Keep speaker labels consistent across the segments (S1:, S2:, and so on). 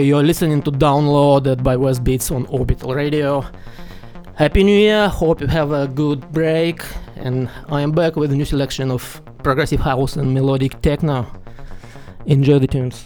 S1: Uh, you're listening to Downloaded by West Beats on Orbital Radio. Happy New Year, hope you have a good break. And I am back with a new selection of progressive house and melodic techno. Enjoy the tunes.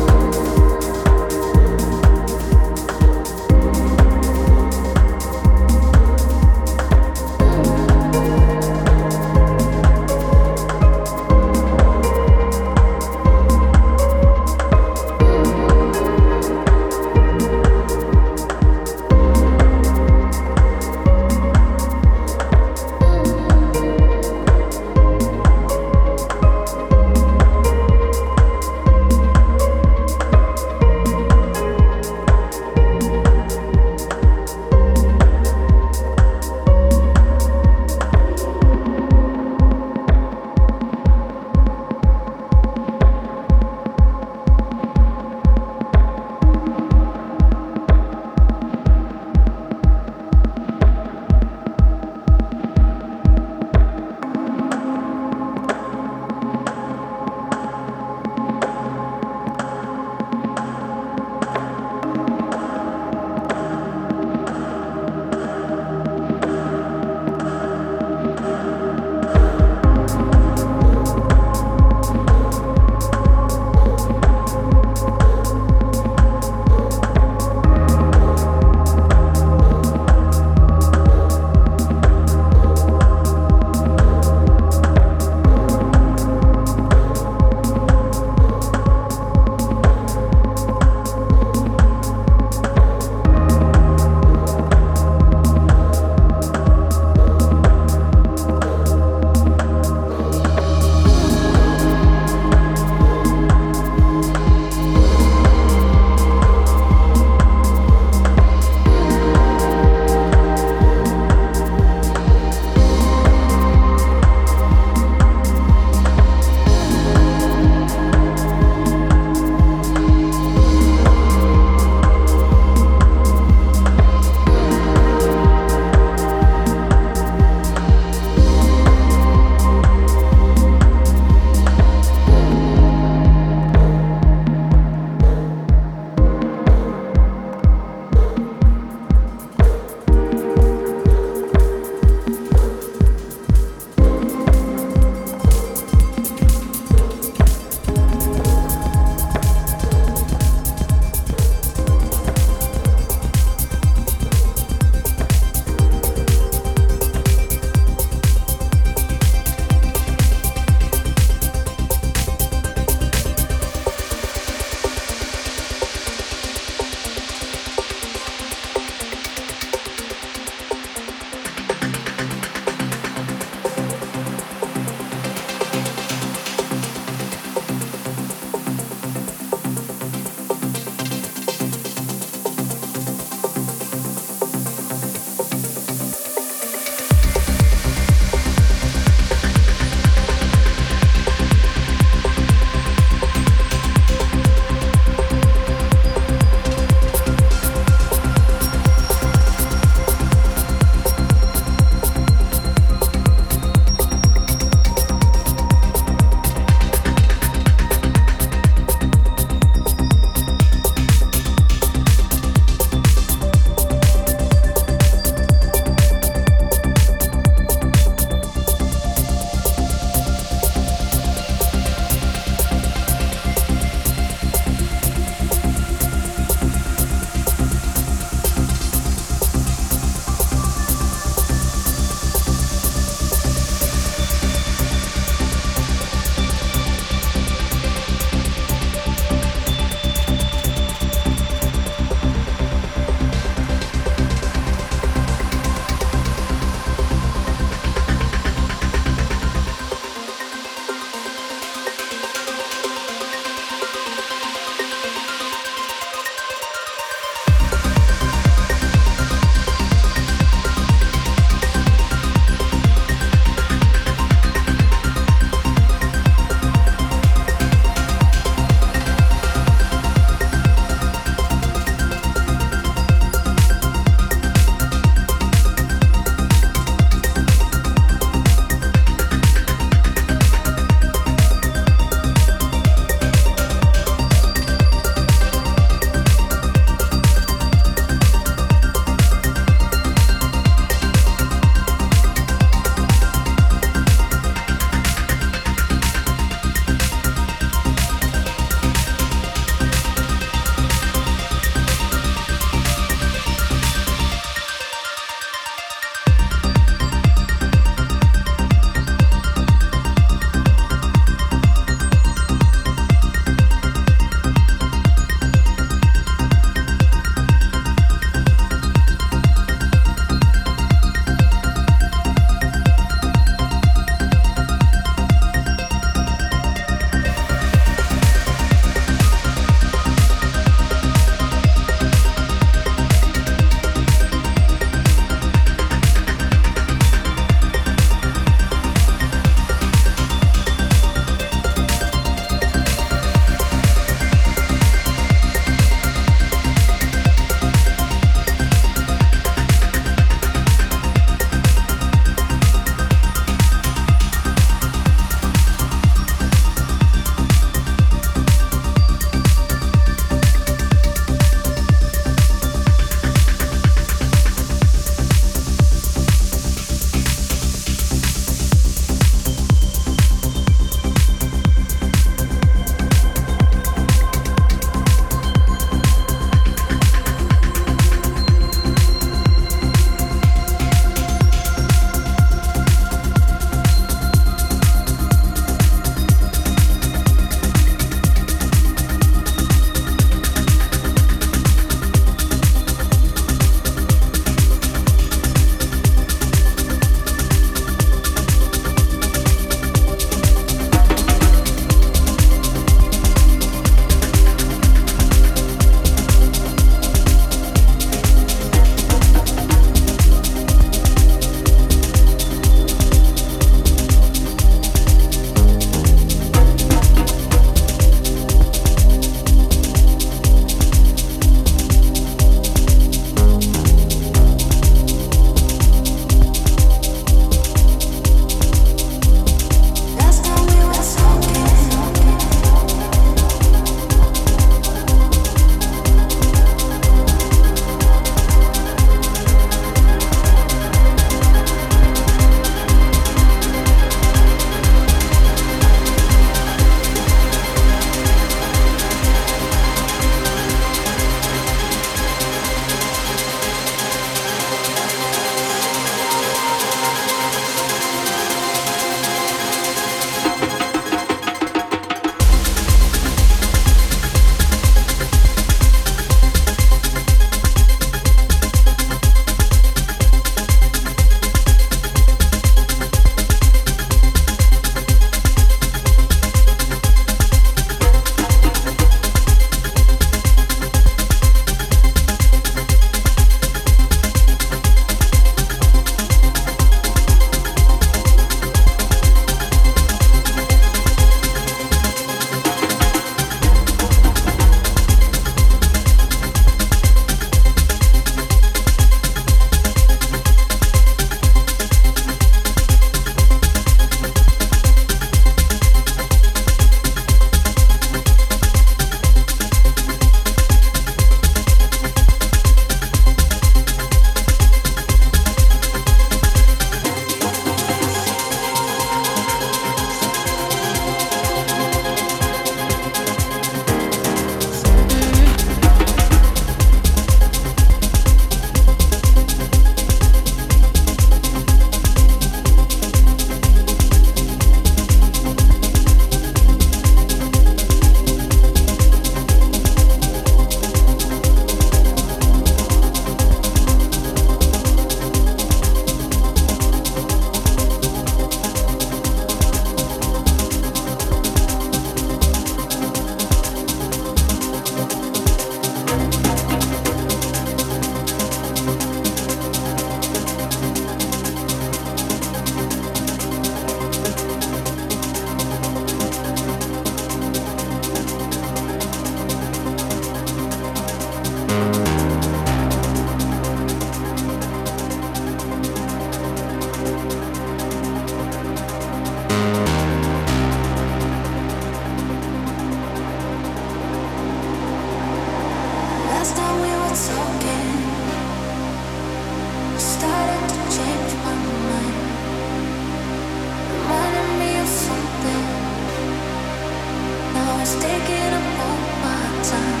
S1: was taking up all my time.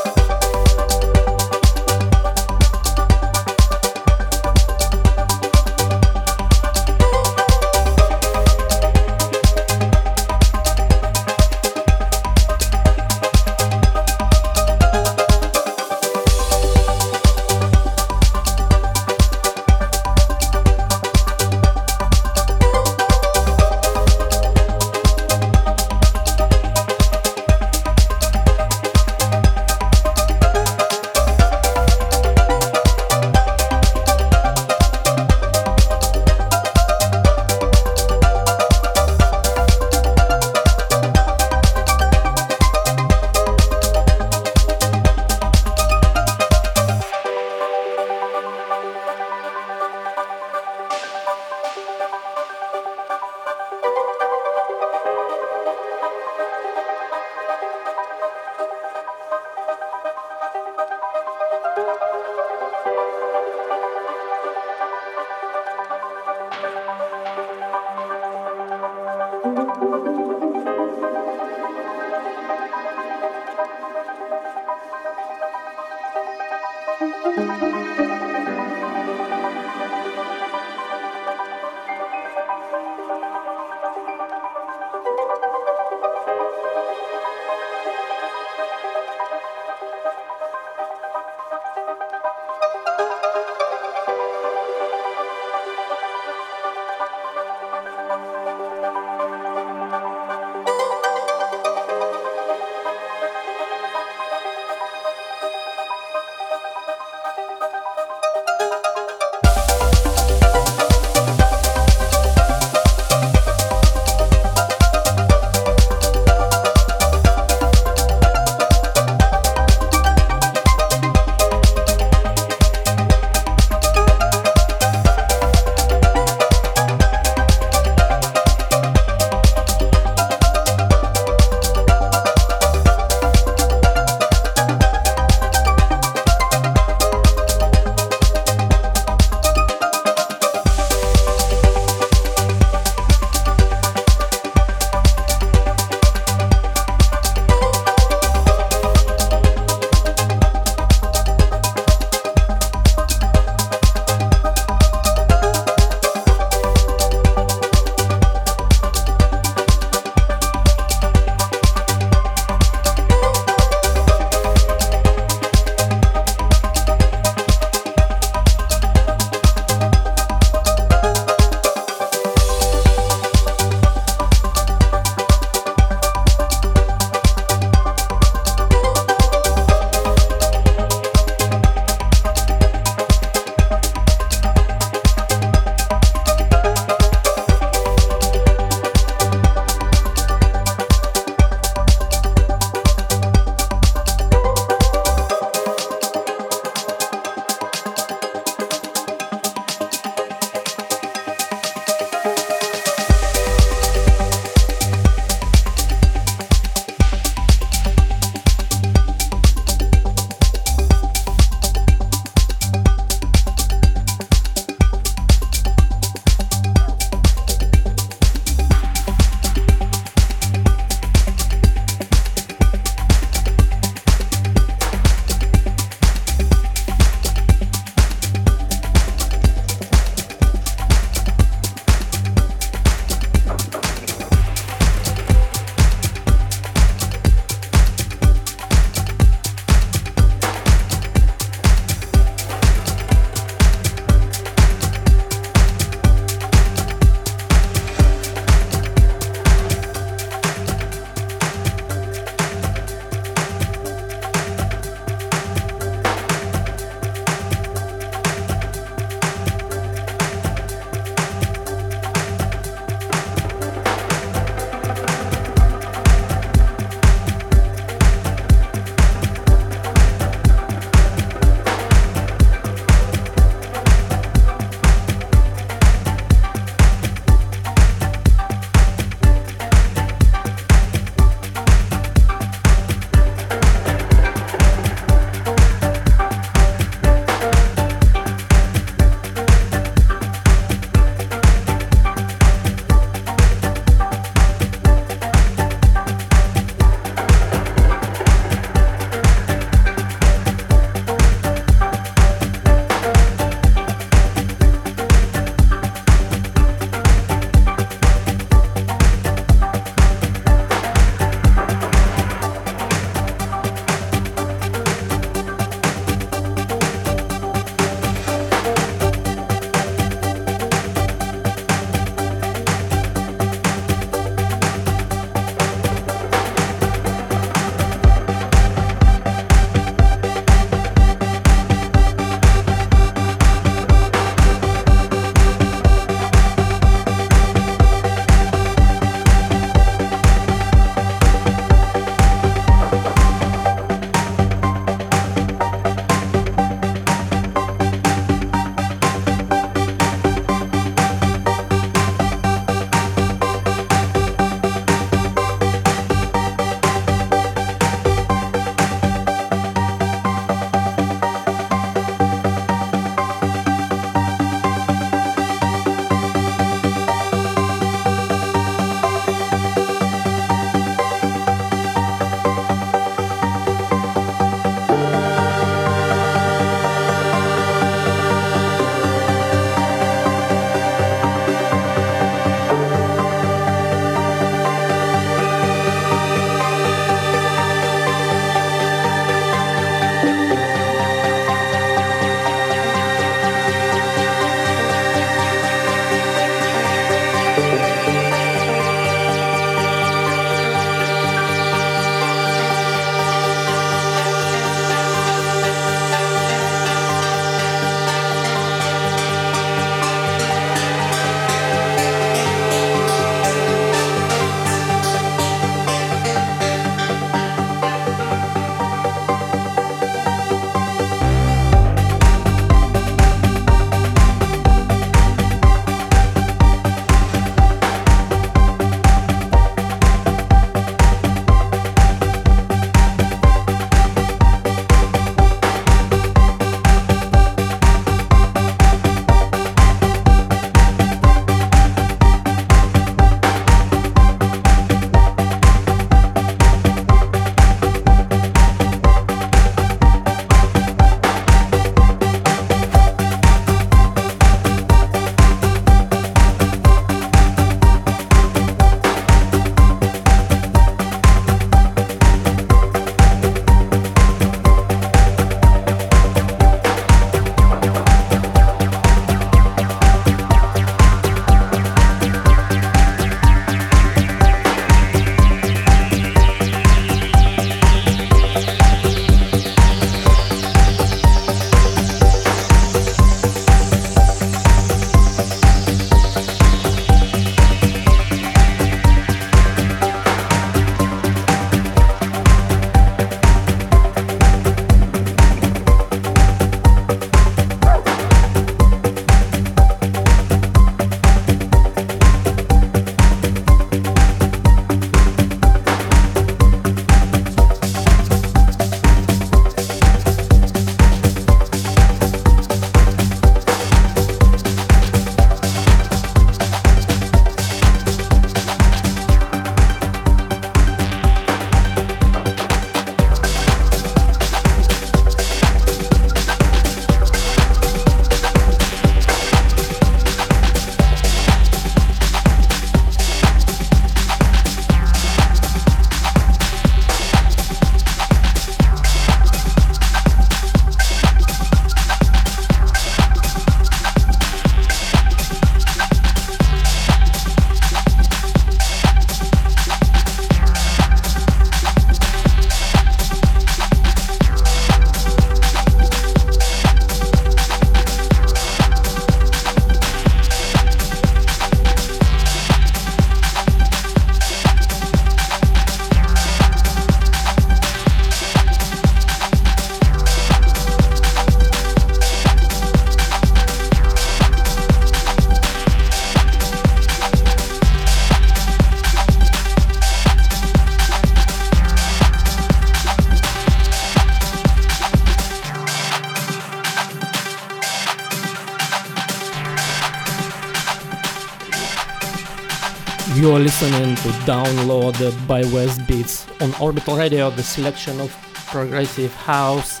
S1: You're listening to Downloaded by West Beats on Orbital Radio, the selection of progressive house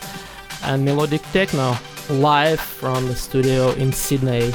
S1: and melodic techno live from the studio in Sydney.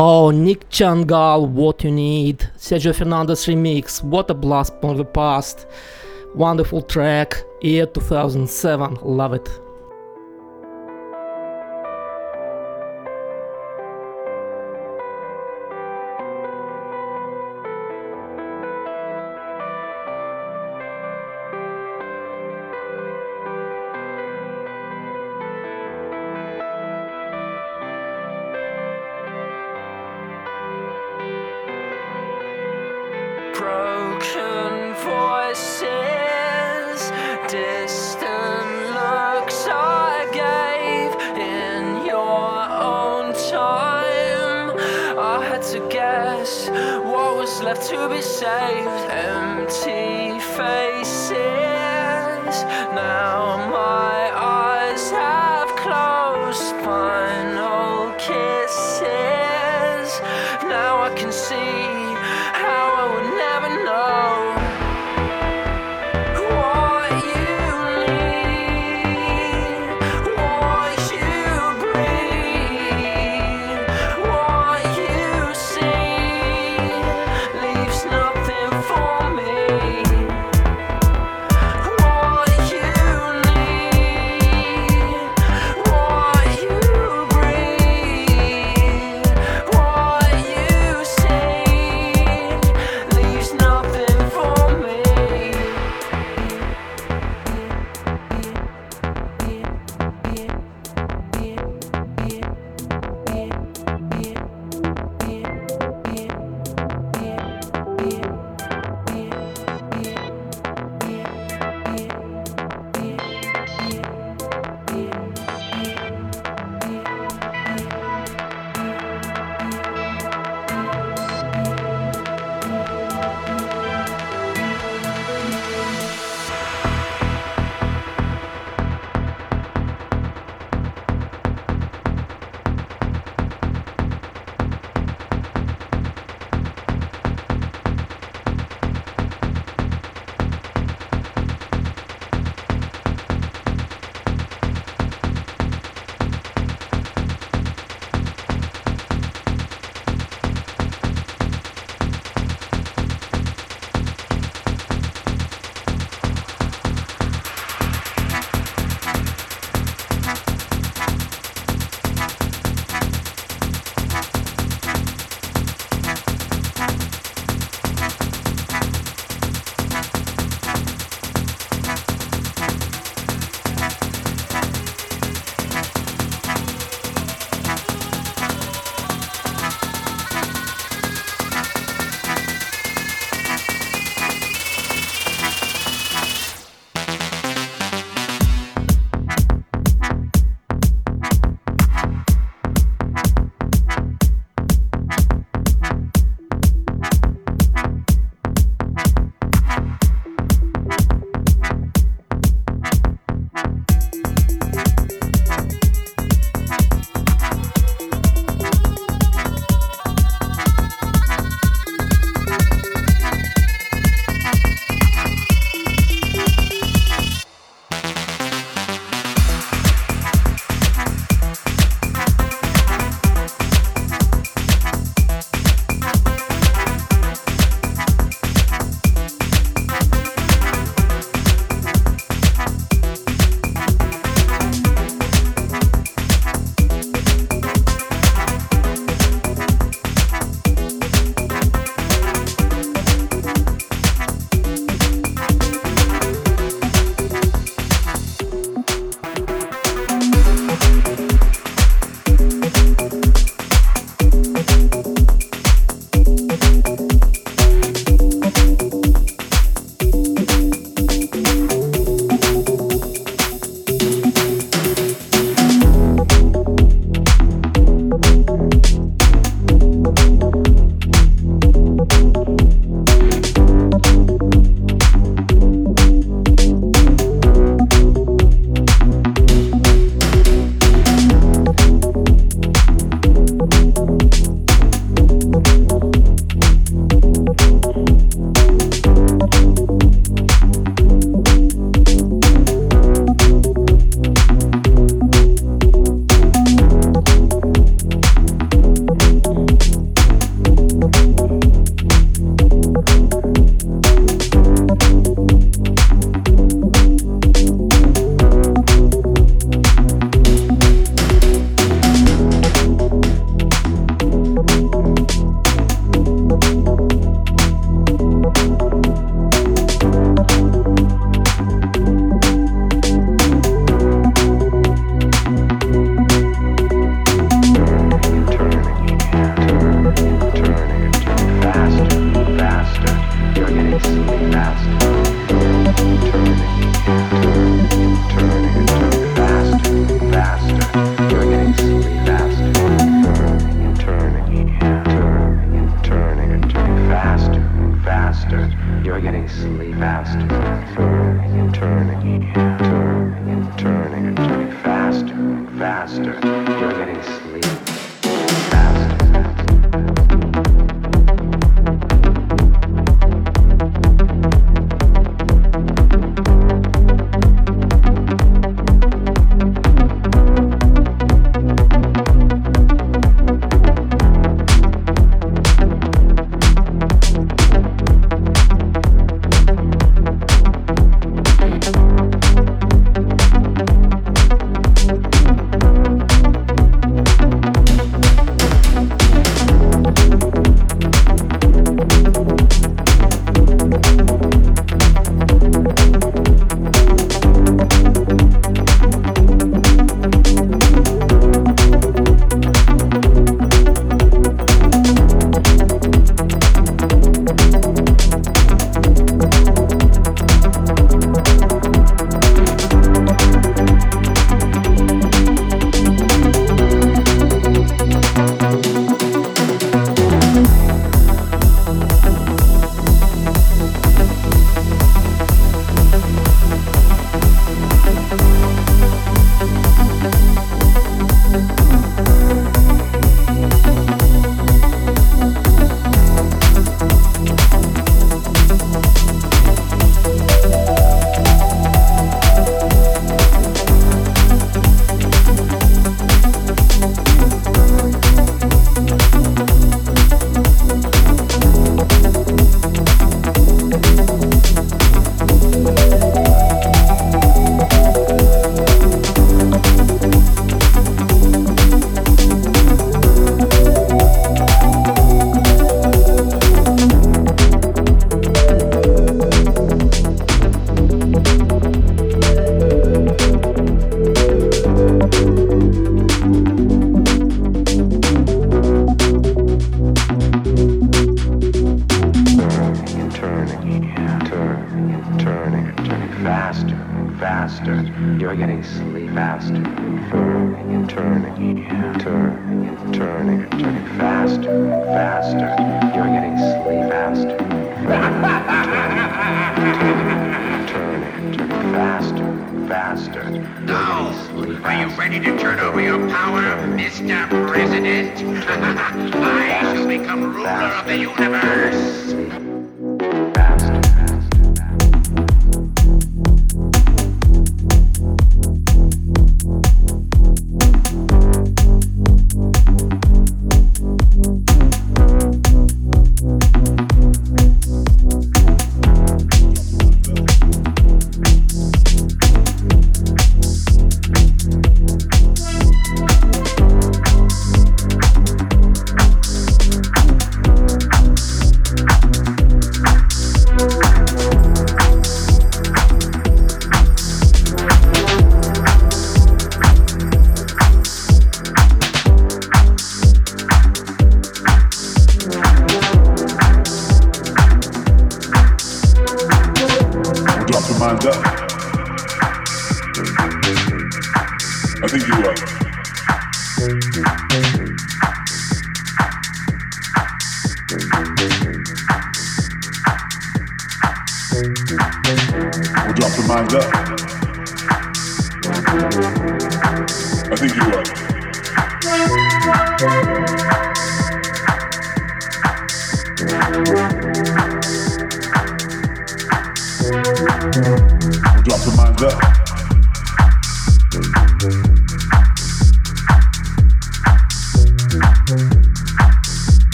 S2: Oh, Nic Chagall, What You Need, Sergio Fernandez remix, What a Blast from the Past, wonderful track, year 2007, love it.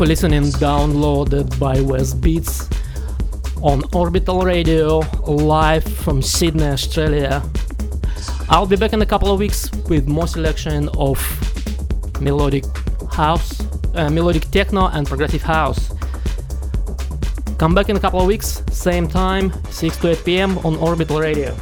S1: For listening, downloaded by West Beats on Orbital Radio, live from Sydney, Australia. I'll be back in a couple of weeks with more selection of melodic house, uh, melodic techno, and progressive house. Come back in a couple of weeks, same time, 6 to 8 pm on Orbital Radio.